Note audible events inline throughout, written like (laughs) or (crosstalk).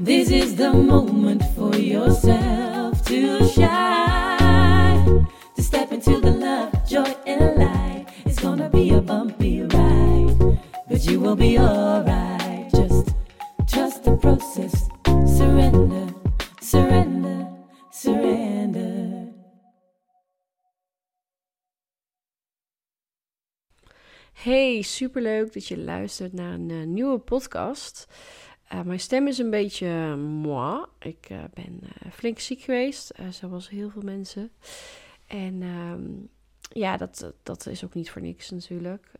This is the moment for yourself to shine. To step into the love, joy, and light. It's gonna be a bumpy ride, but you will be alright. Just trust the process. Surrender, surrender, surrender. Hey, superleuk dat je luistert naar een eh, nieuwe podcast. Uh, mijn stem is een beetje moi. Ik uh, ben uh, flink ziek geweest, zoals heel veel mensen. En um, ja, dat, dat is ook niet voor niks natuurlijk.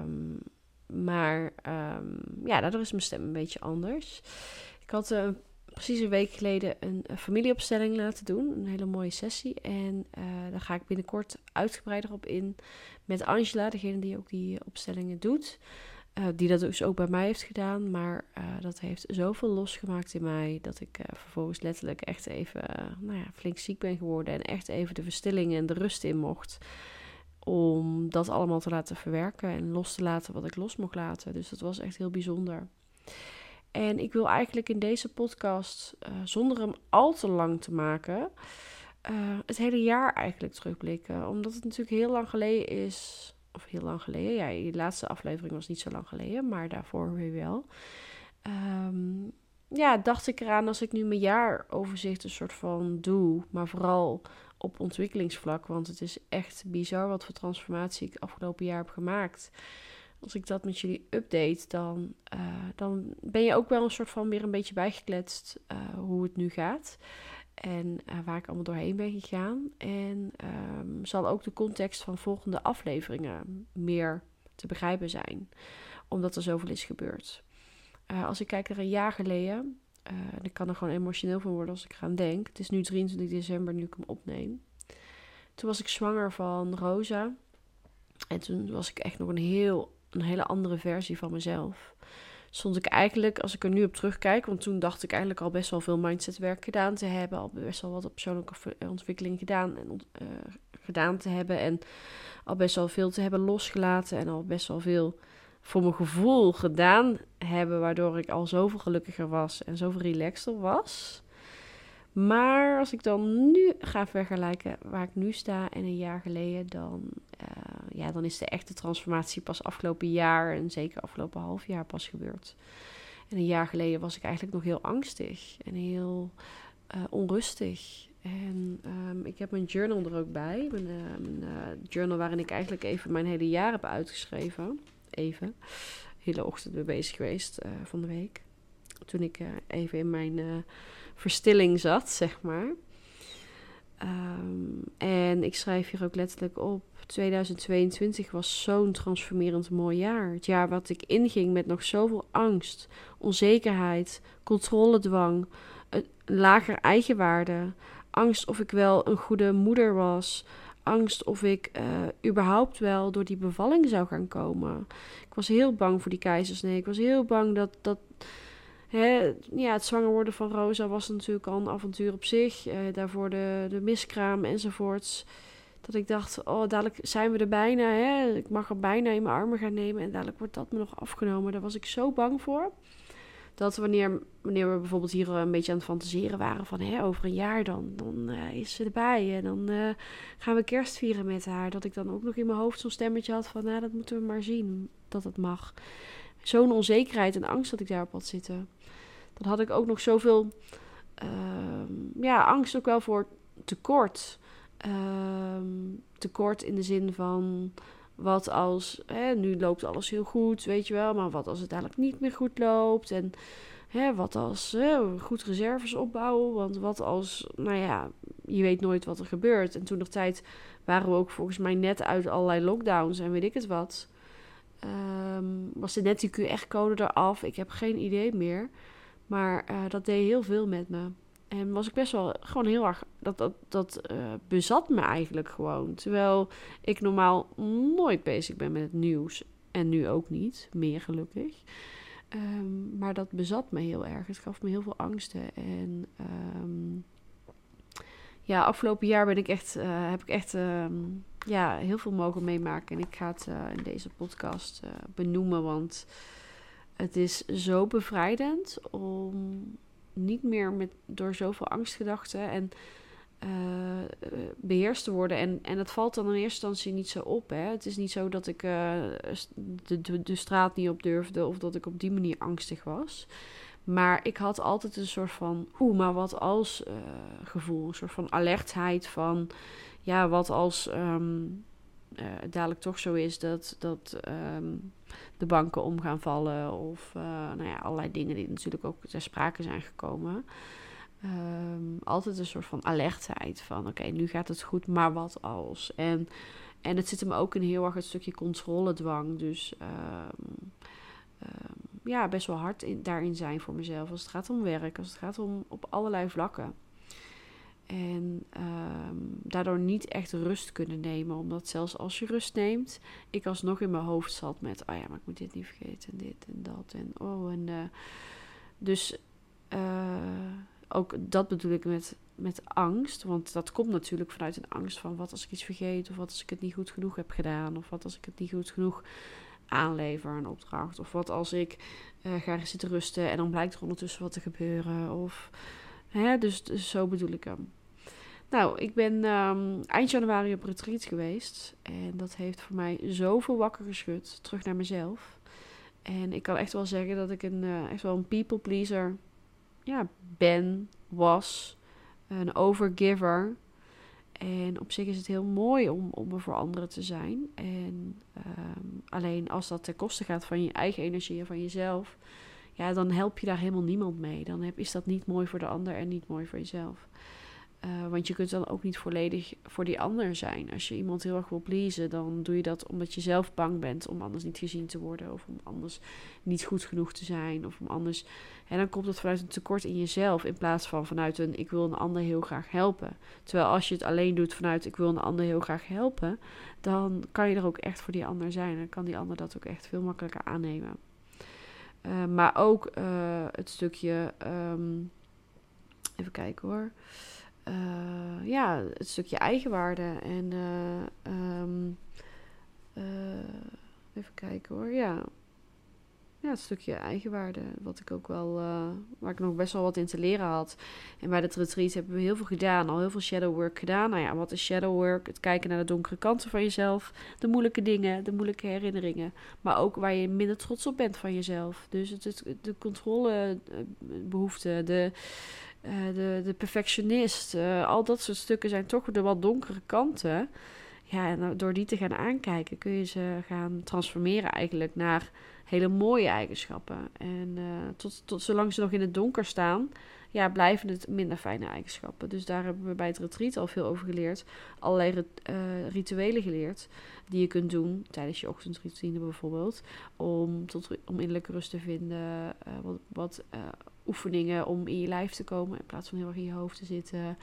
Um, maar um, ja, daardoor is mijn stem een beetje anders. Ik had precies een week geleden een, een, familieopstelling laten doen. Een hele mooie sessie. En daar ga ik binnenkort uitgebreider op in met Angela, degene die ook die opstellingen doet. Uh, die dat dus ook bij mij heeft gedaan. Maar uh, dat heeft zoveel losgemaakt in mij. Dat ik uh, vervolgens letterlijk echt even nou ja, flink ziek ben geworden. En echt even de verstilling en de rust in mocht. Om dat allemaal te laten verwerken. En los te laten wat ik los mocht laten. Dus dat was echt heel bijzonder. En ik wil eigenlijk in deze podcast, zonder hem al te lang te maken. het hele jaar eigenlijk terugblikken. Omdat het natuurlijk heel lang geleden is of heel lang geleden. Ja, die laatste aflevering was niet zo lang geleden, maar daarvoor weer wel. Um, ja, dacht ik eraan als ik nu mijn jaaroverzicht een soort van doe, maar vooral op ontwikkelingsvlak, want het is echt bizar wat voor transformatie ik afgelopen jaar heb gemaakt. Als ik dat met jullie update, dan, uh, dan ben je ook wel een soort van weer een beetje bijgekletst uh, hoe het nu gaat. En uh, waar ik allemaal doorheen ben gegaan. En um, zal ook de context van volgende afleveringen meer te begrijpen zijn. Omdat er zoveel is gebeurd. Uh, als ik kijk naar een jaar geleden. Uh, en ik kan er gewoon emotioneel van worden als ik eraan denk. Het is nu 23 december nu ik hem opneem. Toen was ik zwanger van Rosa. En toen was ik echt nog een, heel, een hele andere versie van mezelf stond ik eigenlijk, als ik er nu op terugkijk, want toen dacht ik eigenlijk al best wel veel mindsetwerk gedaan te hebben, al best wel wat persoonlijke ontwikkeling gedaan en uh, gedaan te hebben en al best wel veel te hebben losgelaten en al best wel veel voor mijn gevoel gedaan hebben, waardoor ik al zoveel gelukkiger was en zoveel relaxter was. Maar als ik dan nu ga vergelijken waar ik nu sta en een jaar geleden, dan, uh, ja, dan is de echte transformatie pas afgelopen jaar en zeker afgelopen half jaar pas gebeurd. En een jaar geleden was ik eigenlijk nog heel angstig en heel uh, onrustig. En um, ik heb mijn journal er ook bij. Mijn, uh, mijn journal waarin ik eigenlijk even mijn hele jaar heb uitgeschreven. Even. Hele ochtend bezig geweest van de week. Toen ik even in mijn verstilling zat, zeg maar. Um, en ik schrijf hier ook letterlijk op. 2022 was zo'n transformerend mooi jaar. Het jaar wat ik inging met nog zoveel angst, onzekerheid, controledwang, een lager eigenwaarde, angst of ik wel een goede moeder was, angst of ik uh, überhaupt wel door die bevalling zou gaan komen. Ik was heel bang voor die keizersnee. Ik was heel bang dat, dat, Ja, het zwanger worden van Rosa was natuurlijk al een avontuur op zich. Uh, daarvoor de, de miskraam enzovoorts. Dat ik dacht, oh, dadelijk zijn we er bijna. Hè? Ik mag er bijna in mijn armen gaan nemen. En dadelijk wordt dat me nog afgenomen. Daar was ik zo bang voor. Dat wanneer, wanneer we bijvoorbeeld hier een beetje aan het fantaseren waren van hè, over een jaar dan, dan uh, is ze erbij. En dan gaan we kerst vieren met haar. Dat ik dan ook nog in mijn hoofd zo'n stemmetje had van nou, dat moeten we maar zien. Dat het mag. Zo'n onzekerheid en angst dat ik daarop had zitten dan had ik ook nog zoveel uh, ja, angst ook wel voor tekort. Uh, tekort in de zin van wat als, hè, nu loopt alles heel goed, weet je wel, maar wat als het eigenlijk niet meer goed loopt en hè, wat als goed reserves opbouwen, want wat als, nou ja, je weet nooit wat er gebeurt. En toen nog tijd waren we ook volgens mij net uit allerlei lockdowns en weet ik het wat. Um, was de net die QR-code eraf? Ik heb geen idee meer. Maar uh, dat deed heel veel met me. En was ik best wel gewoon heel erg. Dat, dat, dat uh, bezat me eigenlijk gewoon. Terwijl ik normaal nooit bezig ben met het nieuws. En nu ook niet, meer gelukkig. Um, maar dat bezat me heel erg. Het gaf me heel veel angsten. En um, ja, afgelopen jaar ben ik echt, uh, heb ik echt um, ja, heel veel mogen meemaken. En ik ga het in deze podcast benoemen. Want het is zo bevrijdend om niet meer met, door zoveel angstgedachten en uh, beheerst te worden. En, en dat valt dan in eerste instantie niet zo op. Hè? Het is niet zo dat ik uh, de, de, de straat niet op durfde of dat ik op die manier angstig was. Maar ik had altijd een soort van, oeh, maar wat als gevoel. Een soort van alertheid van, ja, wat als um, uh, dadelijk toch zo is dat, dat um, de banken om gaan vallen. Of uh, nou ja, allerlei dingen die natuurlijk ook ter sprake zijn gekomen. Um, altijd een soort van alertheid van, oké, nu gaat het goed, maar wat als? En, en het zit hem ook in heel erg het stukje controledwang. Dus ja, best wel hard in, daarin zijn voor mezelf. Als het gaat om werk, als het gaat om op allerlei vlakken. En um, daardoor niet echt rust kunnen nemen. Omdat zelfs als je rust neemt, ik alsnog in mijn hoofd zat met: oh ja, maar ik moet dit niet vergeten. En dit en dat. En oh, en. Uh, dus uh, ook dat bedoel ik met, met angst. Want dat komt natuurlijk vanuit een angst van: wat als ik iets vergeet? Of wat als ik het niet goed genoeg heb gedaan? Of wat als ik het niet goed genoeg aanlever, een opdracht. Of wat als ik uh, ga zitten rusten en dan blijkt er ondertussen wat te gebeuren. Of, hè, dus, dus zo bedoel ik hem. Nou, ik ben um, eind januari op retreat geweest. En dat heeft voor mij zoveel wakker geschud. Terug naar mezelf. En ik kan echt wel zeggen dat ik een, uh, echt wel een people pleaser ja, ben, was. Een overgiver. En op zich is het heel mooi om, om voor anderen te zijn. En um, alleen als dat ten koste gaat van je eigen energie en van jezelf, ja, dan help je daar helemaal niemand mee. Dan heb, is dat niet mooi voor de ander en niet mooi voor jezelf. Uh, want je kunt dan ook niet volledig voor die ander zijn. Als je iemand heel erg wil pleasen, dan doe je dat omdat je zelf bang bent om anders niet gezien te worden. Of om anders niet goed genoeg te zijn. Of om anders. En dan komt het vanuit een tekort in jezelf. In plaats van vanuit een ik wil een ander heel graag helpen. Terwijl als je het alleen doet vanuit ik wil een ander heel graag helpen. Dan kan je er ook echt voor die ander zijn. Dan kan die ander dat ook echt veel makkelijker aannemen. Uh, maar ook uh, het stukje. Um, even kijken hoor uh, ja, het stukje eigenwaarde. En uh, even kijken hoor, ja. Ja, het stukje eigenwaarde, wat ik ook wel, waar ik nog best wel wat in te leren had. En bij het retreat hebben we heel veel gedaan, al heel veel shadow work gedaan. Nou ja, wat is shadow work? Het kijken naar de donkere kanten van jezelf, de moeilijke dingen, de moeilijke herinneringen. Maar ook waar je minder trots op bent van jezelf. Dus het, de controlebehoefte, de uh, de, de perfectionist. Al dat soort stukken zijn toch de wat donkere kanten. Ja, en door die te gaan aankijken kun je ze gaan transformeren eigenlijk naar hele mooie eigenschappen. En uh, tot, tot zolang ze nog in het donker staan, ja, blijven het minder fijne eigenschappen. Dus daar hebben we bij het retreat al veel over geleerd. Allerlei uh, rituelen geleerd die je kunt doen tijdens je ochtendroutine bijvoorbeeld. Om, tot, om innerlijke rust te vinden. Uh, wat wat oefeningen om in je lijf te komen in plaats van heel erg in je hoofd te zitten.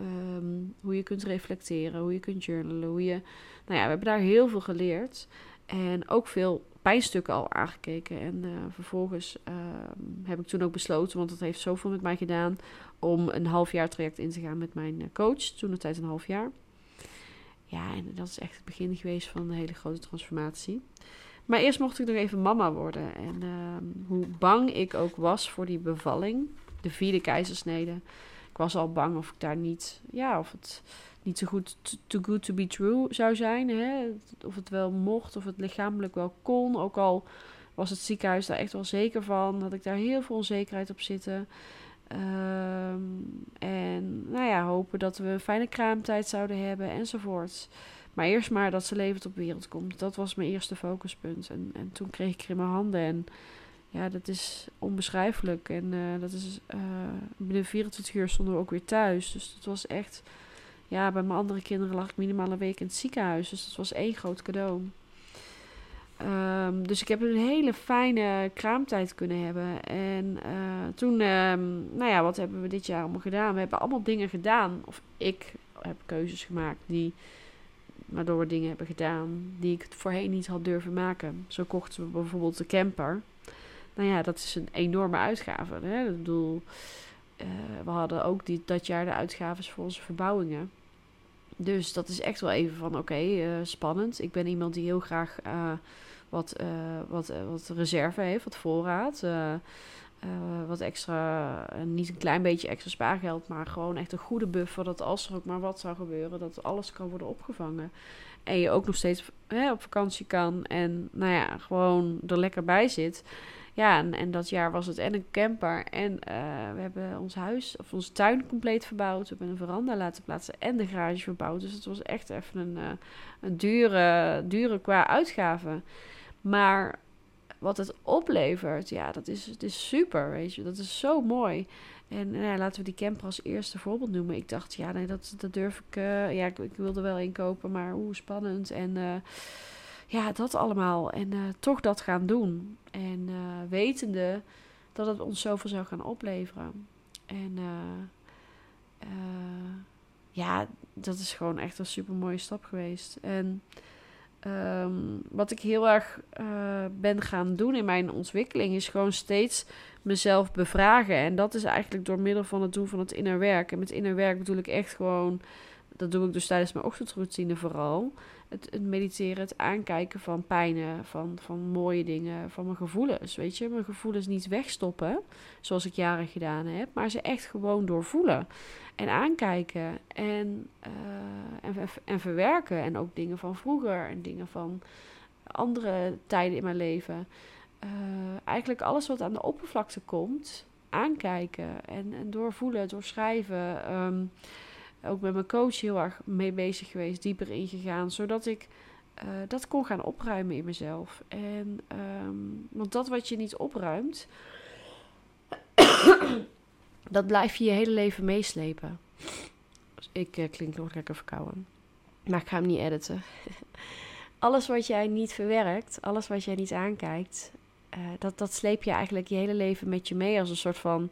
Um, hoe je kunt reflecteren, hoe je kunt journalen. Hoe je, nou ja, we hebben daar heel veel geleerd. En ook veel pijnstukken al aangekeken. En uh, vervolgens uh, heb ik toen ook besloten, want dat heeft zoveel met mij gedaan, om een half jaar traject in te gaan met mijn eh, coach. Toen de tijd een half jaar. Ja, en dat is echt het begin geweest van een hele grote transformatie. Maar eerst mocht ik nog even mama worden. En uh, hoe bang ik ook was voor die bevalling, de vierde keizersnede. Ik was al bang of ik daar niet, ja, of het niet zo goed too good to be true zou zijn. Hè? Of het wel mocht, of het lichamelijk wel kon. Ook al was het ziekenhuis daar echt wel zeker van. Dat ik daar heel veel onzekerheid op zitten. Um, en nou ja, hopen dat we een fijne kraamtijd zouden hebben enzovoort. Maar eerst maar dat ze levend op de wereld komt. Dat was mijn eerste focuspunt. En, en toen kreeg ik er in mijn handen. En ja, dat is onbeschrijfelijk. En uh, dat is uh, binnen 24 uur stonden we ook weer thuis. Dus dat was echt ja, bij mijn andere kinderen lag ik minimaal een week in het ziekenhuis. Dus dat was één groot cadeau. Um, dus ik heb een hele fijne kraamtijd kunnen hebben. En uh, toen, um, nou ja, wat hebben we dit jaar allemaal gedaan? We hebben allemaal dingen gedaan. Of ik heb keuzes gemaakt die, waardoor we dingen hebben gedaan die ik voorheen niet had durven maken. Zo kochten we bijvoorbeeld de camper. Nou ja, dat is een enorme uitgave. Hè? Ik bedoel, uh, we hadden ook die, dat jaar de uitgaves voor onze verbouwingen. Dus dat is echt wel even van oké, uh, spannend. Ik ben iemand die heel graag uh, wat, uh, wat, wat reserve heeft, wat voorraad. eh, wat extra, eh, niet een klein beetje extra spaargeld, maar gewoon echt een goede buffer. Dat als er ook maar wat zou gebeuren, dat alles kan worden opgevangen. En je ook nog steeds hè, op vakantie kan en nou ja, gewoon er lekker bij zit. Ja, en, en dat jaar was het en een camper. En uh, we hebben ons huis of onze tuin compleet verbouwd. We hebben een veranda laten plaatsen en de garage verbouwd. Dus het was echt even een, uh, een dure, dure qua uitgaven. Maar wat het oplevert, ja, dat is, het is super, weet je. Dat is zo mooi. En nou ja, laten we die camper als eerste voorbeeld noemen. Ik dacht, ja, nee, dat, dat durf ik. Uh, ja, ik, ik, wilde wel inkopen, maar hoe spannend. En ja, dat allemaal. En uh, toch dat gaan doen. En wetende dat het ons zoveel zou gaan opleveren. En ja, dat is gewoon echt een super mooie stap geweest. En Um, wat ik heel erg ben gaan doen in mijn ontwikkeling is gewoon steeds mezelf bevragen. En dat is eigenlijk door middel van het doen van het innerwerk. En met innerwerk bedoel ik echt gewoon, dat doe ik dus tijdens mijn ochtendroutine vooral. Het, het mediteren, het aankijken van pijnen, van, van mooie dingen, van mijn gevoelens. Weet je, mijn gevoelens niet wegstoppen, zoals ik jaren gedaan heb, maar ze echt gewoon doorvoelen en aankijken en, uh, en, en verwerken. En ook dingen van vroeger en dingen van andere tijden in mijn leven. Uh, eigenlijk alles wat aan de oppervlakte komt, aankijken en, en doorvoelen, doorschrijven. Um, ook met mijn coach heel erg mee bezig geweest, dieper ingegaan, zodat ik uh, dat kon gaan opruimen in mezelf. En um, want dat wat je niet opruimt, (coughs) dat blijf je je hele leven meeslepen. Ik uh, klink nog lekker verkouden. Maar ik ga hem niet editen. (laughs) alles wat jij niet verwerkt, alles wat jij niet aankijkt, uh, dat, dat sleep je eigenlijk je hele leven met je mee als een soort van.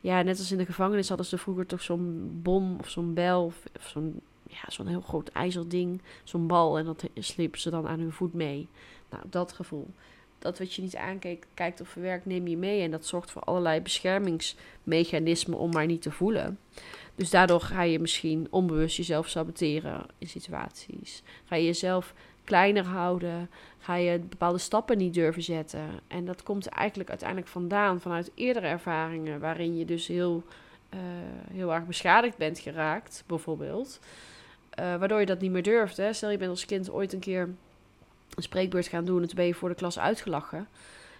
Ja, net als in de gevangenis hadden ze vroeger toch zo'n bom of zo'n bel of, zo'n ja, zo'n heel groot ijzerding, zo'n bal en dat slepen ze dan aan hun voet mee. Nou, dat gevoel dat wat je niet aankijkt kijkt of verwerkt, neem je mee. En dat zorgt voor allerlei beschermingsmechanismen om maar niet te voelen. Dus daardoor ga je misschien onbewust jezelf saboteren in situaties. Ga je jezelf kleiner houden. Ga je bepaalde stappen niet durven zetten. En dat komt eigenlijk uiteindelijk vandaan vanuit eerdere ervaringen. Waarin je dus heel, uh, heel erg beschadigd bent geraakt, bijvoorbeeld. Uh, waardoor je dat niet meer durft. Hè? Stel je bent als kind ooit een keer een spreekbeurt gaan doen en toen ben je voor de klas uitgelachen.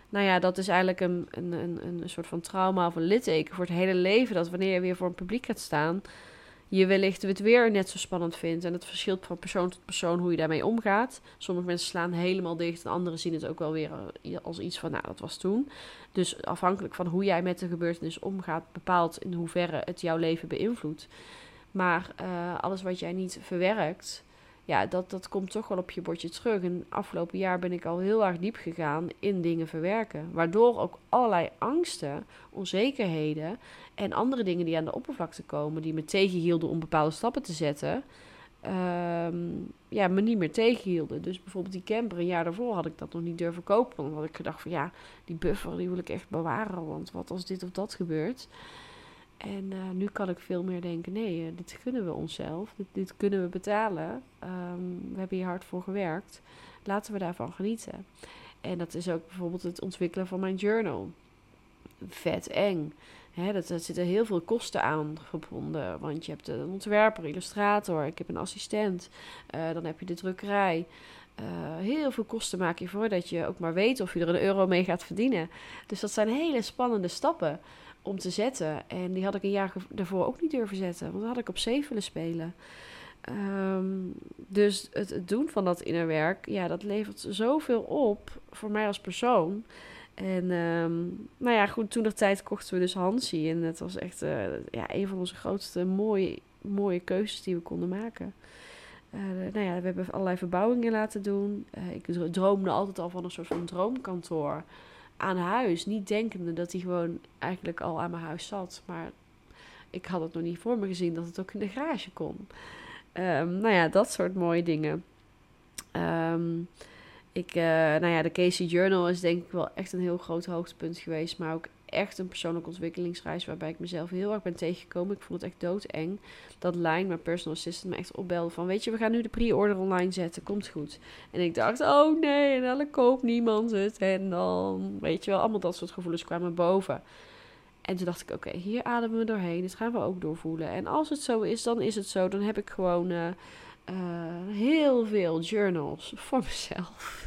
Nou ja, dat is eigenlijk een, een, een, een soort van trauma of een litteken voor het hele leven. Dat wanneer je weer voor een publiek gaat staan, je wellicht het weer net zo spannend vindt. En het verschilt van persoon tot persoon hoe je daarmee omgaat. Sommige mensen slaan helemaal dicht en anderen zien het ook wel weer als iets van, nou, dat was toen. Dus afhankelijk van hoe jij met de gebeurtenis omgaat, bepaalt in hoeverre het jouw leven beïnvloedt. Maar uh, alles wat jij niet verwerkt, ja, dat, dat komt toch wel op je bordje terug. En afgelopen jaar ben ik al heel erg diep gegaan in dingen verwerken. Waardoor ook allerlei angsten, onzekerheden en andere dingen die aan de oppervlakte komen, die me tegenhielden om bepaalde stappen te zetten, um, ja, me niet meer tegenhielden. Dus bijvoorbeeld die camper, een jaar daarvoor had ik dat nog niet durven kopen. Want had ik gedacht van ja, die buffer die wil ik echt bewaren. Want wat als dit of dat gebeurt. En uh, nu kan ik veel meer denken: nee, uh, dit kunnen we onszelf, dit, kunnen we betalen. Um, we hebben hier hard voor gewerkt. Laten we daarvan genieten. En dat is ook bijvoorbeeld het ontwikkelen van mijn journal. Vet eng. Hè, dat, dat zitten heel veel kosten aan gebonden. Want je hebt een ontwerper, illustrator, ik heb een assistent. Uh, dan heb je de drukkerij. heel veel kosten maak je voordat je ook maar weet of je er een euro mee gaat verdienen. Dus dat zijn hele spannende stappen om te zetten. En die had ik een jaar daarvoor ook niet durven zetten, want dan had ik op zeven willen spelen. Um, dus het, doen van dat innerwerk, ja, dat levert zoveel op voor mij als persoon. En um, nou ja, goed, toen de tijd kochten we dus Hansie. En dat was echt uh, ja, een van onze grootste mooie, mooie keuzes die we konden maken. Uh, nou ja, we hebben allerlei verbouwingen laten doen. Uh, ik droomde altijd al van een soort van droomkantoor aan huis. Niet denkende dat hij gewoon eigenlijk al aan mijn huis zat. Maar ik had het nog niet voor me gezien dat het ook in de garage kon. Um, nou ja, dat soort mooie dingen. Um, ik, uh, nou ja, de Casey Journal is denk ik wel echt een heel groot hoogtepunt geweest. Maar ook echt een persoonlijke ontwikkelingsreis waarbij ik mezelf heel erg ben tegengekomen. Ik vond het echt doodeng. Dat Line, mijn personal assistant, me echt opbelde van... Weet je, we gaan nu de pre-order online zetten, komt goed. En ik dacht, oh nee, en dan koopt niemand het. En dan, weet je wel, allemaal dat soort gevoelens kwamen boven. En toen dacht ik, oké, hier ademen we doorheen. Dit gaan we ook doorvoelen. En als het zo is, dan is het zo. Dan heb ik gewoon uh, uh, heel veel journals voor mezelf.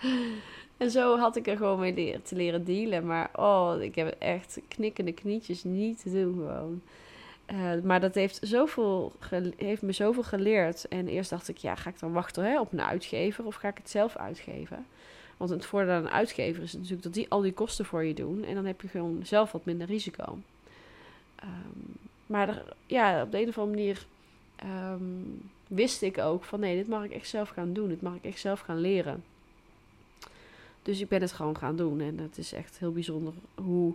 (laughs) en zo had ik er gewoon mee leren, te leren dealen. Maar oh, ik heb echt knikkende knietjes niet te doen gewoon. Uh, maar dat heeft, zoveel heeft me zoveel geleerd. En eerst dacht ik, ja, ga ik dan wachten hè, op een uitgever of ga ik het zelf uitgeven? Want het voordeel aan een uitgever is natuurlijk dat die al die kosten voor je doen. En dan heb je gewoon zelf wat minder risico. Um, maar ja, op de een of andere manier um, wist ik ook van nee, dit mag ik echt zelf gaan doen. Dit mag ik echt zelf gaan leren. Dus ik ben het gewoon gaan doen. En het is echt heel bijzonder hoe...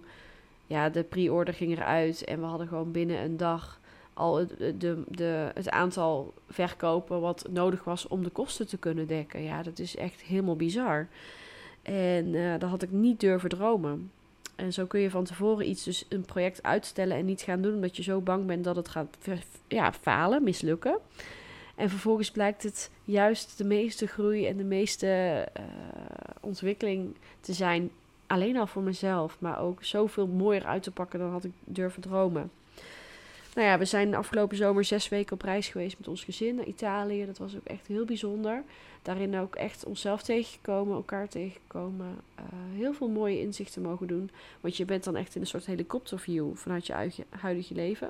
Ja, de pre-order ging eruit. En we hadden gewoon binnen een dag al het, de, de, het aantal verkopen wat nodig was om de kosten te kunnen dekken. Ja, dat is echt helemaal bizar. En uh, dat had ik niet durven dromen. En zo kun je van tevoren iets, dus een project uitstellen en niet gaan doen, omdat je zo bang bent dat het gaat ja, falen, mislukken. En vervolgens blijkt het juist de meeste groei en de meeste uh, ontwikkeling te zijn. Alleen al voor mezelf, maar ook zoveel mooier uit te pakken dan had ik durven dromen. Nou ja, we zijn de afgelopen zomer zes weken op reis geweest met ons gezin naar Italië. Dat was ook echt heel bijzonder. Daarin ook echt onszelf tegengekomen, elkaar tegengekomen. Uh, heel veel mooie inzichten mogen doen. Want je bent dan echt in een soort helikopterview vanuit je huidige leven.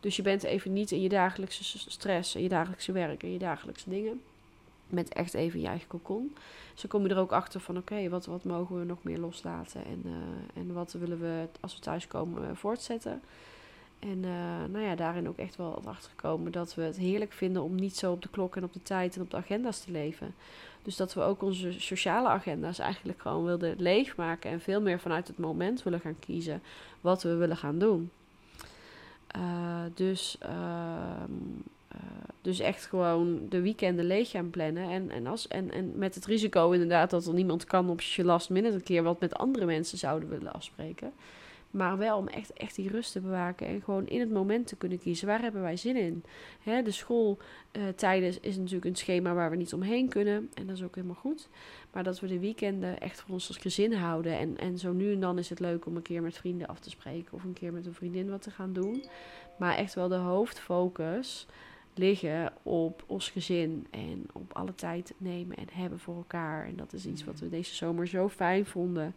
Dus je bent even niet in je dagelijkse stress en je dagelijkse werk en je dagelijkse dingen. Met echt even je eigen cocon. Zo kom je er ook achter van oké, wat, wat mogen we nog meer loslaten en, uh, en wat willen we als we thuiskomen voortzetten. En uh, nou ja, daarin ook echt wel achter gekomen dat we het heerlijk vinden om niet zo op de klok en op de tijd en op de agenda's te leven. Dus dat we ook onze sociale agenda's eigenlijk gewoon wilden leegmaken en veel meer vanuit het moment willen gaan kiezen wat we willen gaan doen. Uh, dus, uh, dus echt gewoon de weekenden leeg gaan plannen. En, en, als, en, en met het risico inderdaad dat er niemand kan op je last minute een keer wat met andere mensen zouden willen afspreken. Maar wel om echt, echt die rust te bewaken en gewoon in het moment te kunnen kiezen. Waar hebben wij zin in? Hè, de schooltijden uh, is natuurlijk een schema waar we niet omheen kunnen. En dat is ook helemaal goed. Maar dat we de weekenden echt voor ons als gezin houden. En, en zo nu en dan is het leuk om een keer met vrienden af te spreken. Of een keer met een vriendin wat te gaan doen. Maar echt wel de hoofdfocus liggen op ons gezin en op alle tijd nemen en hebben voor elkaar. En dat is iets wat we deze zomer zo fijn vonden.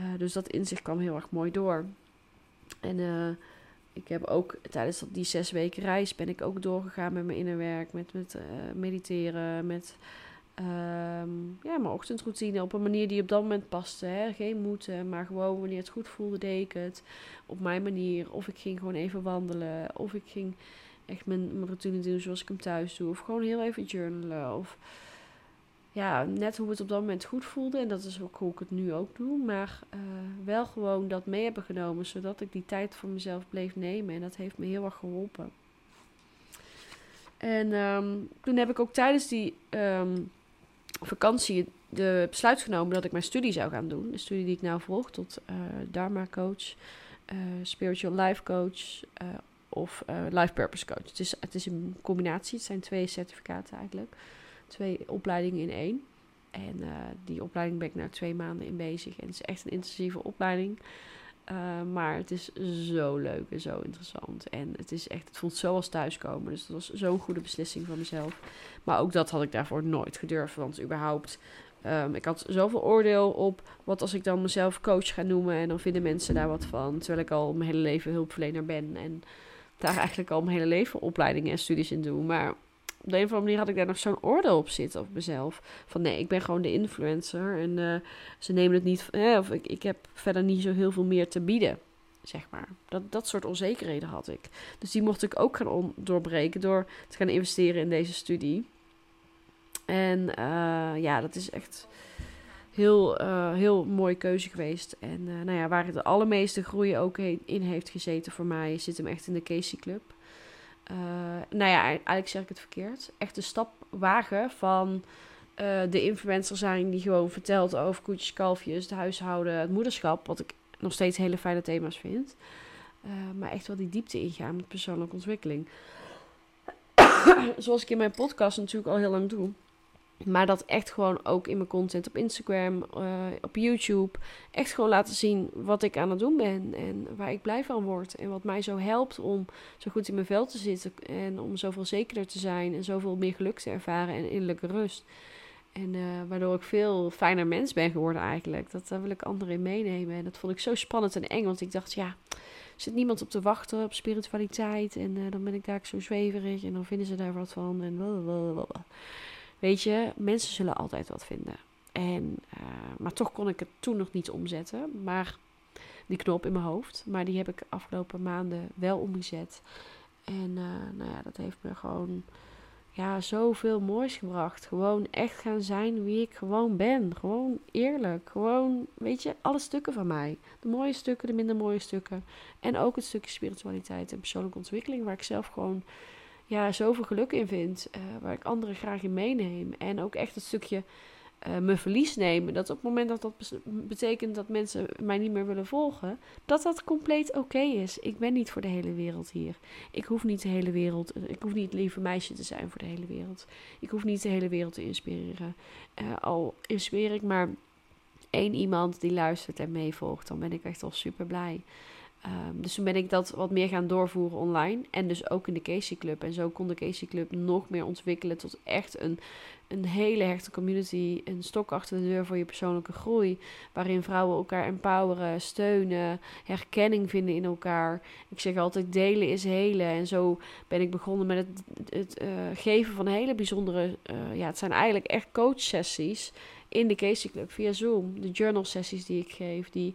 Uh, dus dat inzicht kwam heel erg mooi door. En uh, ik heb ook tijdens die zes weken reis ben ik ook doorgegaan met mijn innerwerk, met, met uh, mediteren, met um, ja, mijn ochtendroutine op een manier die op dat moment paste. Hè? Geen moeten, maar gewoon wanneer het goed voelde, deed ik het op mijn manier. Of ik ging gewoon even wandelen, of ik ging echt mijn, mijn routine doen zoals ik hem thuis doe, of gewoon heel even journalen. Of ja, net hoe het op dat moment goed voelde. En dat is ook hoe ik het nu ook doe. Maar uh, wel gewoon dat mee hebben genomen, zodat ik die tijd voor mezelf bleef nemen. En dat heeft me heel erg geholpen. En um, toen heb ik ook tijdens die um, vakantie de besluit genomen dat ik mijn studie zou gaan doen. De studie die ik nou volg tot uh, Dharma coach, uh, spiritual life coach of life purpose coach. Het is, het is een combinatie, het zijn twee certificaten eigenlijk twee opleidingen in één. En uh, die opleiding ben ik nu twee maanden in bezig. En het is echt een intensieve opleiding. Uh, maar het is zo leuk en zo interessant. En het is echt, het voelt zo als thuiskomen. Dus dat was zo'n goede beslissing van mezelf. Maar ook dat had ik daarvoor nooit gedurfd. Want überhaupt, um, ik had zoveel oordeel op wat als ik dan mezelf coach ga noemen. En dan vinden mensen daar wat van. Terwijl ik al mijn hele leven hulpverlener ben. En daar eigenlijk al mijn hele leven opleidingen en studies in doe. Maar op de een of andere manier had ik daar nog zo'n oordeel op zitten op mezelf. Van nee, ik ben gewoon de influencer. En uh, ze nemen het niet. Eh, of ik, ik heb verder niet zo heel veel meer te bieden. Zeg maar. Dat, dat soort onzekerheden had ik. Dus die mocht ik ook gaan doorbreken door te gaan investeren in deze studie. En uh, ja, dat is echt heel, uh, heel mooie keuze geweest. En nou ja, waar de allermeeste groei ook in heeft gezeten voor mij, zit hem echt in de Casey Club. Uh, nou ja, eigenlijk zeg ik het verkeerd. Echt een stap wagen van eh, de influencer zijn die gewoon vertelt over koetjes, kalfjes, het huishouden, het moederschap. Wat ik nog steeds hele fijne thema's vind. Eh, maar echt wel die diepte ingaan met persoonlijke ontwikkeling. (coughs) Zoals ik in mijn podcast natuurlijk al heel lang doe. Maar dat echt gewoon ook in mijn content op Instagram, uh, op YouTube. Echt gewoon laten zien wat ik aan het doen ben. En waar ik blij van word. En wat mij zo helpt om zo goed in mijn vel te zitten. En om zoveel zekerder te zijn. En zoveel meer geluk te ervaren en innerlijke rust. En uh, waardoor ik veel fijner mens ben geworden eigenlijk. Dat wil ik anderen in meenemen. En dat vond ik zo spannend en eng. Want ik dacht, ja, zit niemand op te wachten op spiritualiteit. En uh, dan ben ik daar zo zweverig. En dan vinden ze daar wat van. En blablabla. Weet je, mensen zullen altijd wat vinden. En, uh, maar toch kon ik het toen nog niet omzetten. Maar die knop in mijn hoofd. Maar die heb ik afgelopen maanden wel omgezet. En uh, nou ja, dat heeft me gewoon ja, zoveel moois gebracht. Gewoon echt gaan zijn wie ik gewoon ben. Gewoon eerlijk. Gewoon, weet je, alle stukken van mij. De mooie stukken, de minder mooie stukken. En ook het stukje spiritualiteit en persoonlijke ontwikkeling. Waar ik zelf gewoon ja, zoveel geluk in vind. Uh, waar ik anderen graag in meeneem. En ook echt het stukje uh, me verlies nemen. Dat op het moment dat dat betekent dat mensen mij niet meer willen volgen, dat dat compleet oké is. Ik ben niet voor de hele wereld hier. Ik hoef niet de hele wereld, ik hoef niet het lieve meisje te zijn voor de hele wereld. Ik hoef niet de hele wereld te inspireren. Al inspireer ik maar één iemand die luistert en meevolgt, dan ben ik echt al super blij. Um, dus toen ben ik dat wat meer gaan doorvoeren online. En dus ook in de Casey Club. En zo kon de Casey Club nog meer ontwikkelen tot echt een, een hele hechte community. Een stok achter de deur voor je persoonlijke groei. Waarin vrouwen elkaar empoweren, steunen, herkenning vinden in elkaar. Ik zeg altijd: delen is helen. En zo ben ik begonnen met het, het uh, geven van hele bijzondere. Uh, ja, het zijn eigenlijk echt coach sessies in de Casey Club via Zoom. De journal sessies die ik geef. Die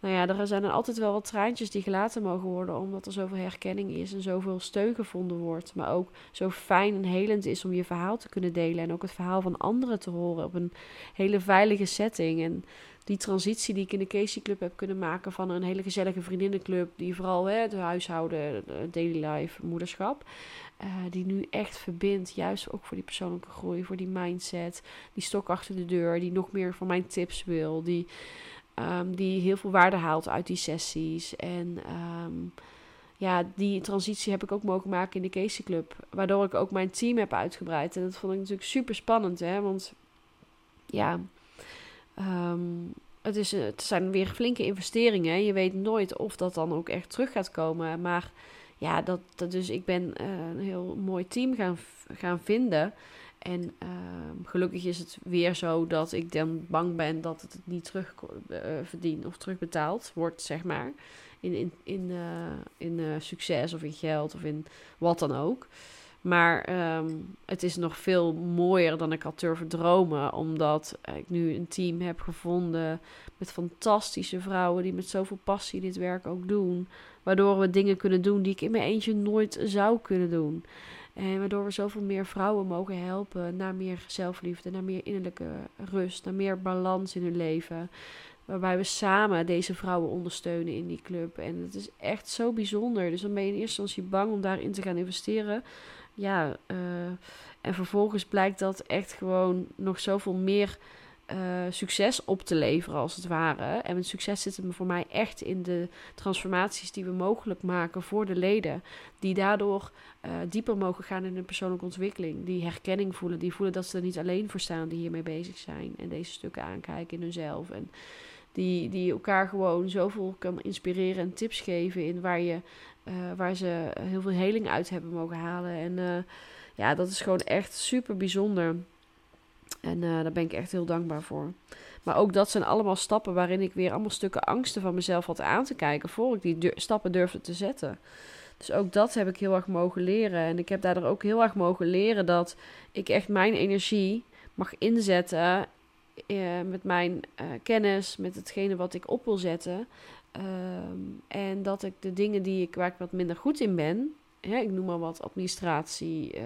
nou ja, er zijn er altijd wel wat traantjes die gelaten mogen worden, omdat er zoveel herkenning is en zoveel steun gevonden wordt. Maar ook zo fijn en helend is om je verhaal te kunnen delen en ook het verhaal van anderen te horen op een hele veilige setting. En die transitie die ik in de Casey Club heb kunnen maken van een hele gezellige vriendinnenclub, die vooral hè, het huishouden, daily life, moederschap, uh, die nu echt verbindt, juist ook voor die persoonlijke groei, voor die mindset, die stok achter de deur, die nog meer van mijn tips wil, die Um, die heel veel waarde haalt uit die sessies. En um, ja, die transitie heb ik ook mogen maken in de Casey Club. Waardoor ik ook mijn team heb uitgebreid. En dat vond ik natuurlijk super spannend. Hè? Want ja, um, het, is, het zijn weer flinke investeringen. Je weet nooit of dat dan ook echt terug gaat komen. Maar ja, dat, dat dus ik ben uh, een heel mooi team gaan, gaan vinden. En uh, gelukkig is het weer zo dat ik dan bang ben dat het niet terug uh, verdient of terugbetaald wordt, zeg maar. In, in, in, uh, in succes of in geld of in wat dan ook. Maar um, het is nog veel mooier dan ik had durven dromen. Omdat ik nu een team heb gevonden met fantastische vrouwen die met zoveel passie dit werk ook doen. Waardoor we dingen kunnen doen die ik in mijn eentje nooit zou kunnen doen. En waardoor we zoveel meer vrouwen mogen helpen naar meer zelfliefde, naar meer innerlijke rust, naar meer balans in hun leven. Waarbij we samen deze vrouwen ondersteunen in die club. En het is echt zo bijzonder. Dus dan ben je in eerste instantie bang om daarin te gaan investeren. Ja, uh, en vervolgens blijkt dat echt gewoon nog zoveel meer uh, succes op te leveren, als het ware. En succes zit hem voor mij echt in de transformaties die we mogelijk maken voor de leden. Die daardoor uh, dieper mogen gaan in hun persoonlijke ontwikkeling. Die herkenning voelen. Die voelen dat ze er niet alleen voor staan die hiermee bezig zijn. En deze stukken aankijken in hunzelf. En die, die elkaar gewoon zoveel kan inspireren en tips geven in waar, je, uh, waar ze heel veel heling uit hebben mogen halen. En ja, dat is gewoon echt super bijzonder. En uh, daar ben ik echt heel dankbaar voor. Maar ook dat zijn allemaal stappen waarin ik weer allemaal stukken angsten van mezelf had aan te kijken. voor ik die stappen durfde te zetten. Dus ook dat heb ik heel erg mogen leren. En ik heb daardoor ook heel erg mogen leren dat ik echt mijn energie mag inzetten. Uh, met mijn uh, kennis, met hetgene wat ik op wil zetten. Ehm, en dat ik de dingen die ik, waar ik wat minder goed in ben, ik noem maar wat, administratie, uh,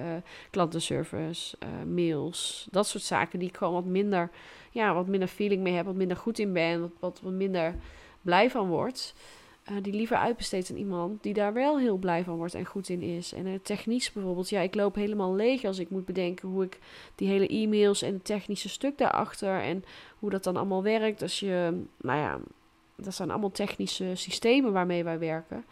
klantenservice, uh, mails, dat soort zaken die ik gewoon wat minder, ja, wat minder feeling mee heb, wat minder goed in ben, wat, wat, wat minder blij van word. eh, die liever uitbesteedt aan iemand die daar wel heel blij van wordt en goed in is. En uh, technisch bijvoorbeeld, ja, ik loop helemaal leeg als ik moet bedenken hoe ik die hele e-mails en het technische stuk daarachter en hoe dat dan allemaal werkt. Als je, nou ja, dat zijn allemaal technische systemen waarmee wij werken.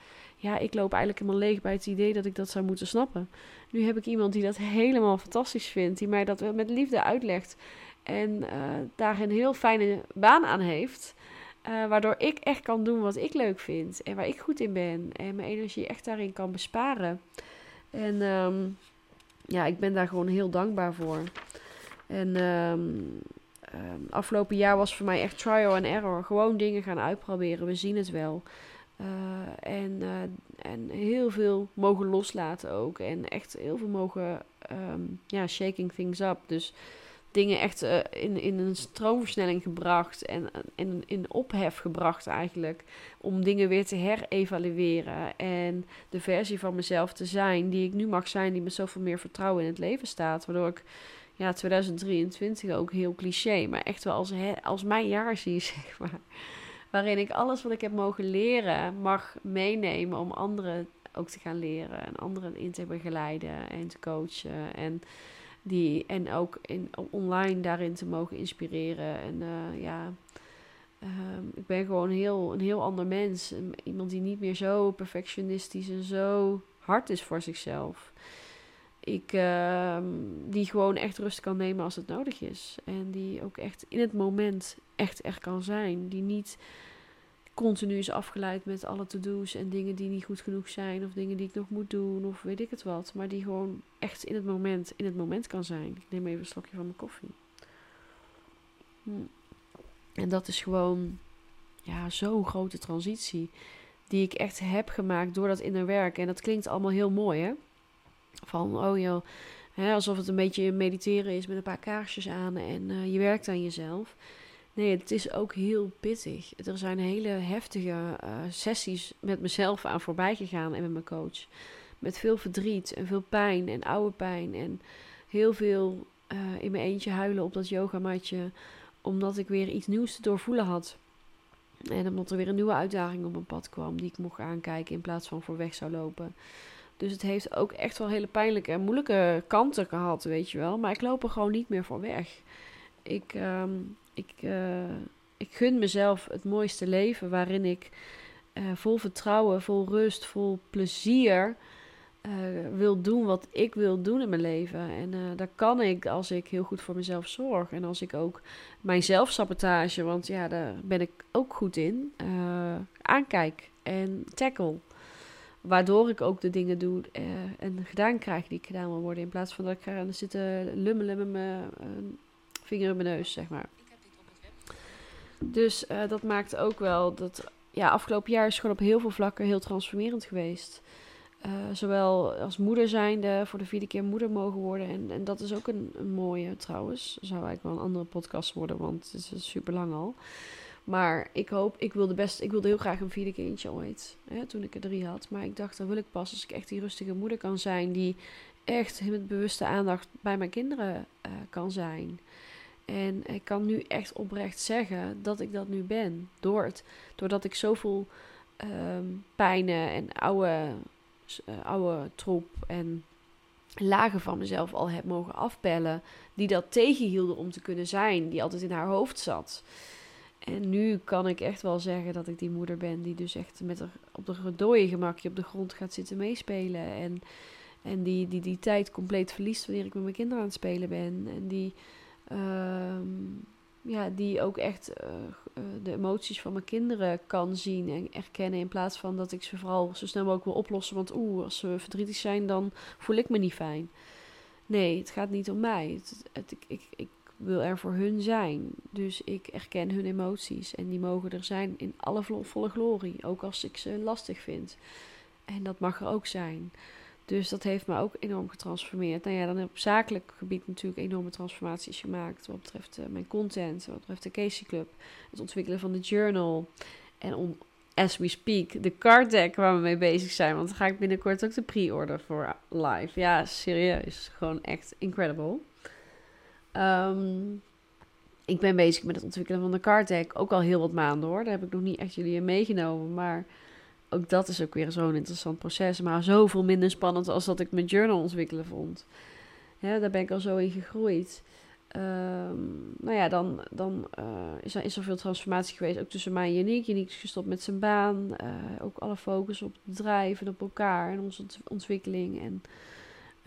Ja, ik loop eigenlijk helemaal leeg bij het idee dat ik dat zou moeten snappen. Nu heb ik iemand die dat helemaal fantastisch vindt, die mij dat met liefde uitlegt en uh, daar een heel fijne baan aan heeft. Uh, waardoor ik echt kan doen wat ik leuk vind en waar ik goed in ben. En mijn energie echt daarin kan besparen. En um, ja, ik ben daar gewoon heel dankbaar voor. En um, um, afgelopen jaar was voor mij echt trial and error. Gewoon dingen gaan uitproberen. We zien het wel. Uh, en, uh, en heel veel mogen loslaten ook. En echt heel veel mogen ja, shaking things up. Dus dingen echt uh, in, in een stroomversnelling gebracht en in, in ophef gebracht eigenlijk. Om dingen weer te herevalueren en de versie van mezelf te zijn die ik nu mag zijn, die met zoveel meer vertrouwen in het leven staat. Waardoor ik ja, 2023 ook heel cliché, maar echt wel als, als mijn jaar zie, (laughs) zeg maar. Waarin ik alles wat ik heb mogen leren mag meenemen om anderen ook te gaan leren en anderen in te begeleiden en te coachen. En die, en ook in, online daarin te mogen inspireren. En uh, ja, um, ik ben gewoon heel, een heel ander mens. Iemand die niet meer zo perfectionistisch en zo hard is voor zichzelf. Ik, uh, die gewoon echt rust kan nemen als het nodig is. En die ook echt in het moment echt er kan zijn. Die niet continu is afgeleid met alle to-do's en dingen die niet goed genoeg zijn. Of dingen die ik nog moet doen of weet ik het wat. Maar die gewoon echt in het moment, in het moment kan zijn. Ik neem even een slokje van mijn koffie. Hm. En dat is gewoon ja, zo'n grote transitie. Die ik echt heb gemaakt door dat inner werk. En dat klinkt allemaal heel mooi hè. Van oh joh, hè, alsof het een beetje mediteren is met een paar kaarsjes aan en uh, je werkt aan jezelf. Nee, het is ook heel pittig. Er zijn hele heftige uh, sessies met mezelf aan voorbij gegaan en met mijn coach. Met veel verdriet en veel pijn en oude pijn. En heel veel uh, in mijn eentje huilen op dat yogamatje. Omdat ik weer iets nieuws te doorvoelen had. En omdat er weer een nieuwe uitdaging op mijn pad kwam die ik mocht aankijken in plaats van voor weg zou lopen. Dus het heeft ook echt wel hele pijnlijke en moeilijke kanten gehad, weet je wel. Maar ik loop er gewoon niet meer voor weg. Ik, um, ik, uh, ik gun mezelf het mooiste leven waarin ik uh, vol vertrouwen, vol rust, vol plezier uh, wil doen wat ik wil doen in mijn leven. En dat kan ik als ik heel goed voor mezelf zorg. En als ik ook mijn zelfsabotage, want ja, daar ben ik ook goed in, aankijk en tackle. Waardoor ik ook de dingen doe en gedaan krijg die ik gedaan wil worden. In plaats van dat ik ga zitten lummelen met mijn vinger in mijn neus, zeg maar. Dus uh, dat maakt ook wel dat. Ja, afgelopen jaar is gewoon op heel veel vlakken heel transformerend geweest. Zowel als moeder zijnde, voor de vierde keer moeder mogen worden. En, en dat is ook een, een mooie trouwens. Zou eigenlijk wel een andere podcast worden, want het is super lang al. Maar ik hoop, ik wilde best, ik wilde heel graag een vierde kindje ooit. Hè, toen ik er drie had. Maar ik dacht, dat wil ik pas als ik echt die rustige moeder kan zijn. Die echt met bewuste aandacht bij mijn kinderen uh, kan zijn. En ik kan nu echt oprecht zeggen dat ik dat nu ben. Door het, doordat ik zoveel um, pijnen en oude, uh, oude troep en lagen van mezelf al heb mogen afbellen. Die dat tegenhielden om te kunnen zijn. Die altijd in haar hoofd zat. En nu kan ik echt wel zeggen dat ik die moeder ben. Die dus echt met haar op de dode gemakje op de grond gaat zitten meespelen. En, en die, die die tijd compleet verliest wanneer ik met mijn kinderen aan het spelen ben. En die Um, ja, die ook echt uh, de emoties van mijn kinderen kan zien en erkennen. In plaats van dat ik ze vooral zo snel mogelijk wil oplossen. Want oeh, als ze verdrietig zijn, dan voel ik me niet fijn. Nee, het gaat niet om mij. Ik, ik, ik wil er voor hun zijn. Dus ik erken hun emoties. En die mogen er zijn in alle volle glorie. Ook als ik ze lastig vind. En dat mag er ook zijn. Dus dat heeft me ook enorm getransformeerd. Nou ja, dan heb ik op zakelijk gebied natuurlijk enorme transformaties gemaakt. Wat betreft uh, mijn content, wat betreft de Casey Club, het ontwikkelen van de journal. En om, as we speak, de card deck waar we mee bezig zijn. Want dan ga ik binnenkort ook de pre-order voor live. Ja, serieus. Gewoon echt incredible. Um, ik ben bezig met het ontwikkelen van de card. Ook al heel wat maanden hoor. Daar heb ik nog niet echt jullie in meegenomen. Maar ook dat is ook weer zo'n interessant proces. Maar zoveel minder spannend als dat ik mijn journal ontwikkelen vond. Ja, daar ben ik al zo in gegroeid. Um, nou ja, dan, dan uh, is, er, is veel transformatie geweest. Ook tussen mij en Janiek. Janiek is gestopt met zijn baan. Uh, ook alle focus op het bedrijf en op elkaar en onze ontwikkeling. En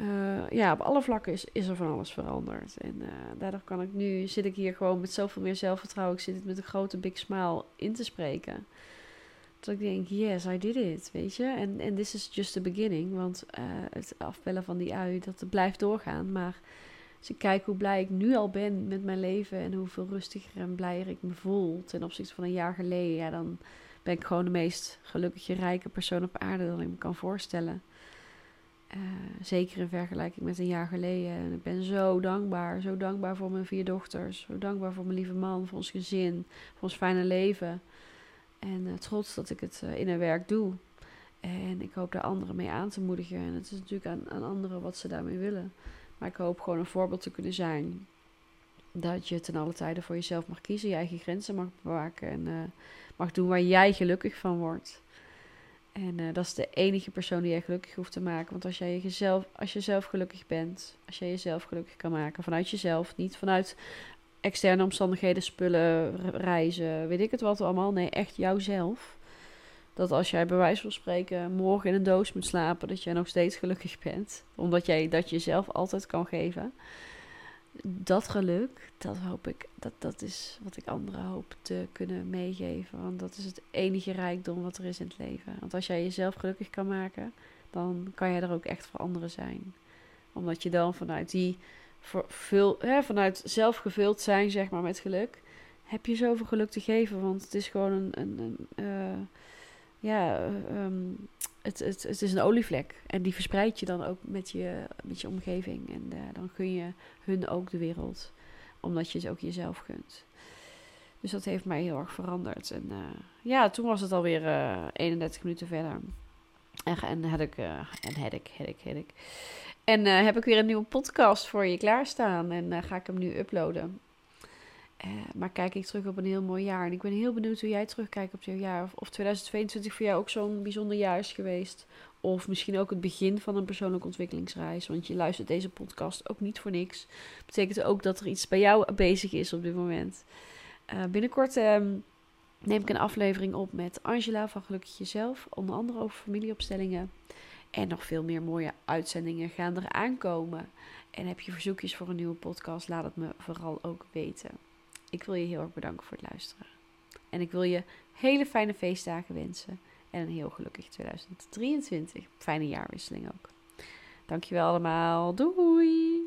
uh, ja, op alle vlakken is, is er van alles veranderd. En daardoor kan ik nu, zit ik hier gewoon met zoveel meer zelfvertrouwen. Ik zit het met een grote big smile in te spreken. Dat ik denk, yes, I did it, weet je. En, en this is just the beginning. Want het afbellen van die ui, dat blijft doorgaan. Maar als ik kijk hoe blij ik nu al ben met mijn leven en hoeveel rustiger en blijer ik me voel ten opzichte van een jaar geleden, ja, dan ben ik gewoon de meest gelukkige, rijke persoon op aarde dan ik me kan voorstellen. Uh, zeker in vergelijking met een jaar geleden. En ik ben zo dankbaar. Zo dankbaar voor mijn vier dochters. Zo dankbaar voor mijn lieve man, voor ons gezin, voor ons fijne leven. En uh, trots dat ik het uh, in een werk doe. En ik hoop daar anderen mee aan te moedigen. En het is natuurlijk aan, aan anderen wat ze daarmee willen. Maar ik hoop gewoon een voorbeeld te kunnen zijn. Dat je ten alle tijde voor jezelf mag kiezen, je eigen grenzen mag bewaken en mag doen waar jij gelukkig van wordt. En uh, dat is de enige persoon die jij gelukkig hoeft te maken. Want als jij jezelf, als je zelf gelukkig bent, als jij jezelf gelukkig kan maken vanuit jezelf, niet vanuit externe omstandigheden, spullen, reizen, weet ik het wat allemaal. Nee, echt jouzelf dat als jij bij wijze van spreken morgen in een doos moet slapen, dat jij nog steeds gelukkig bent. Omdat jij dat jezelf altijd kan geven. Dat geluk, dat hoop ik, dat, dat is wat ik anderen hoop te kunnen meegeven. Want dat is het enige rijkdom wat er is in het leven. Want als jij jezelf gelukkig kan maken, dan kan jij er ook echt voor anderen zijn. Omdat je dan vanuit die veel, hè, vanuit zelf gevuld zijn, zeg maar, met geluk, heb je zoveel geluk te geven. Want het is gewoon een, een, een uh, ja, um, het, het, het is een olievlek. En die verspreid je dan ook met je, met je omgeving. En uh, dan gun je hun ook de wereld. Omdat je het ook jezelf gunt. Dus dat heeft mij heel erg veranderd. En uh, ja, toen was het alweer uh, 31 minuten verder. En, en had ik, en had ik, had ik, had ik. En heb ik weer een nieuwe podcast voor je klaarstaan. En ga ik hem nu uploaden. Uh, maar kijk ik terug op een heel mooi jaar. En ik ben heel benieuwd hoe jij terugkijkt op dit jaar. Of, of 2022 voor jou ook zo'n bijzonder jaar is geweest. Of misschien ook het begin van een persoonlijke ontwikkelingsreis. Want je luistert deze podcast ook niet voor niks. Betekent ook dat er iets bij jou bezig is op dit moment. Uh, binnenkort um, neem ik een aflevering op met Angela van Gelukkig Jezelf. Onder andere over familieopstellingen. En nog veel meer mooie uitzendingen gaan er aankomen. En heb je verzoekjes voor een nieuwe podcast? Laat het me vooral ook weten. Ik wil je heel erg bedanken voor het luisteren. En ik wil je hele fijne feestdagen wensen. En een heel gelukkig 2023. Fijne jaarwisseling ook. Dankjewel allemaal. Doei!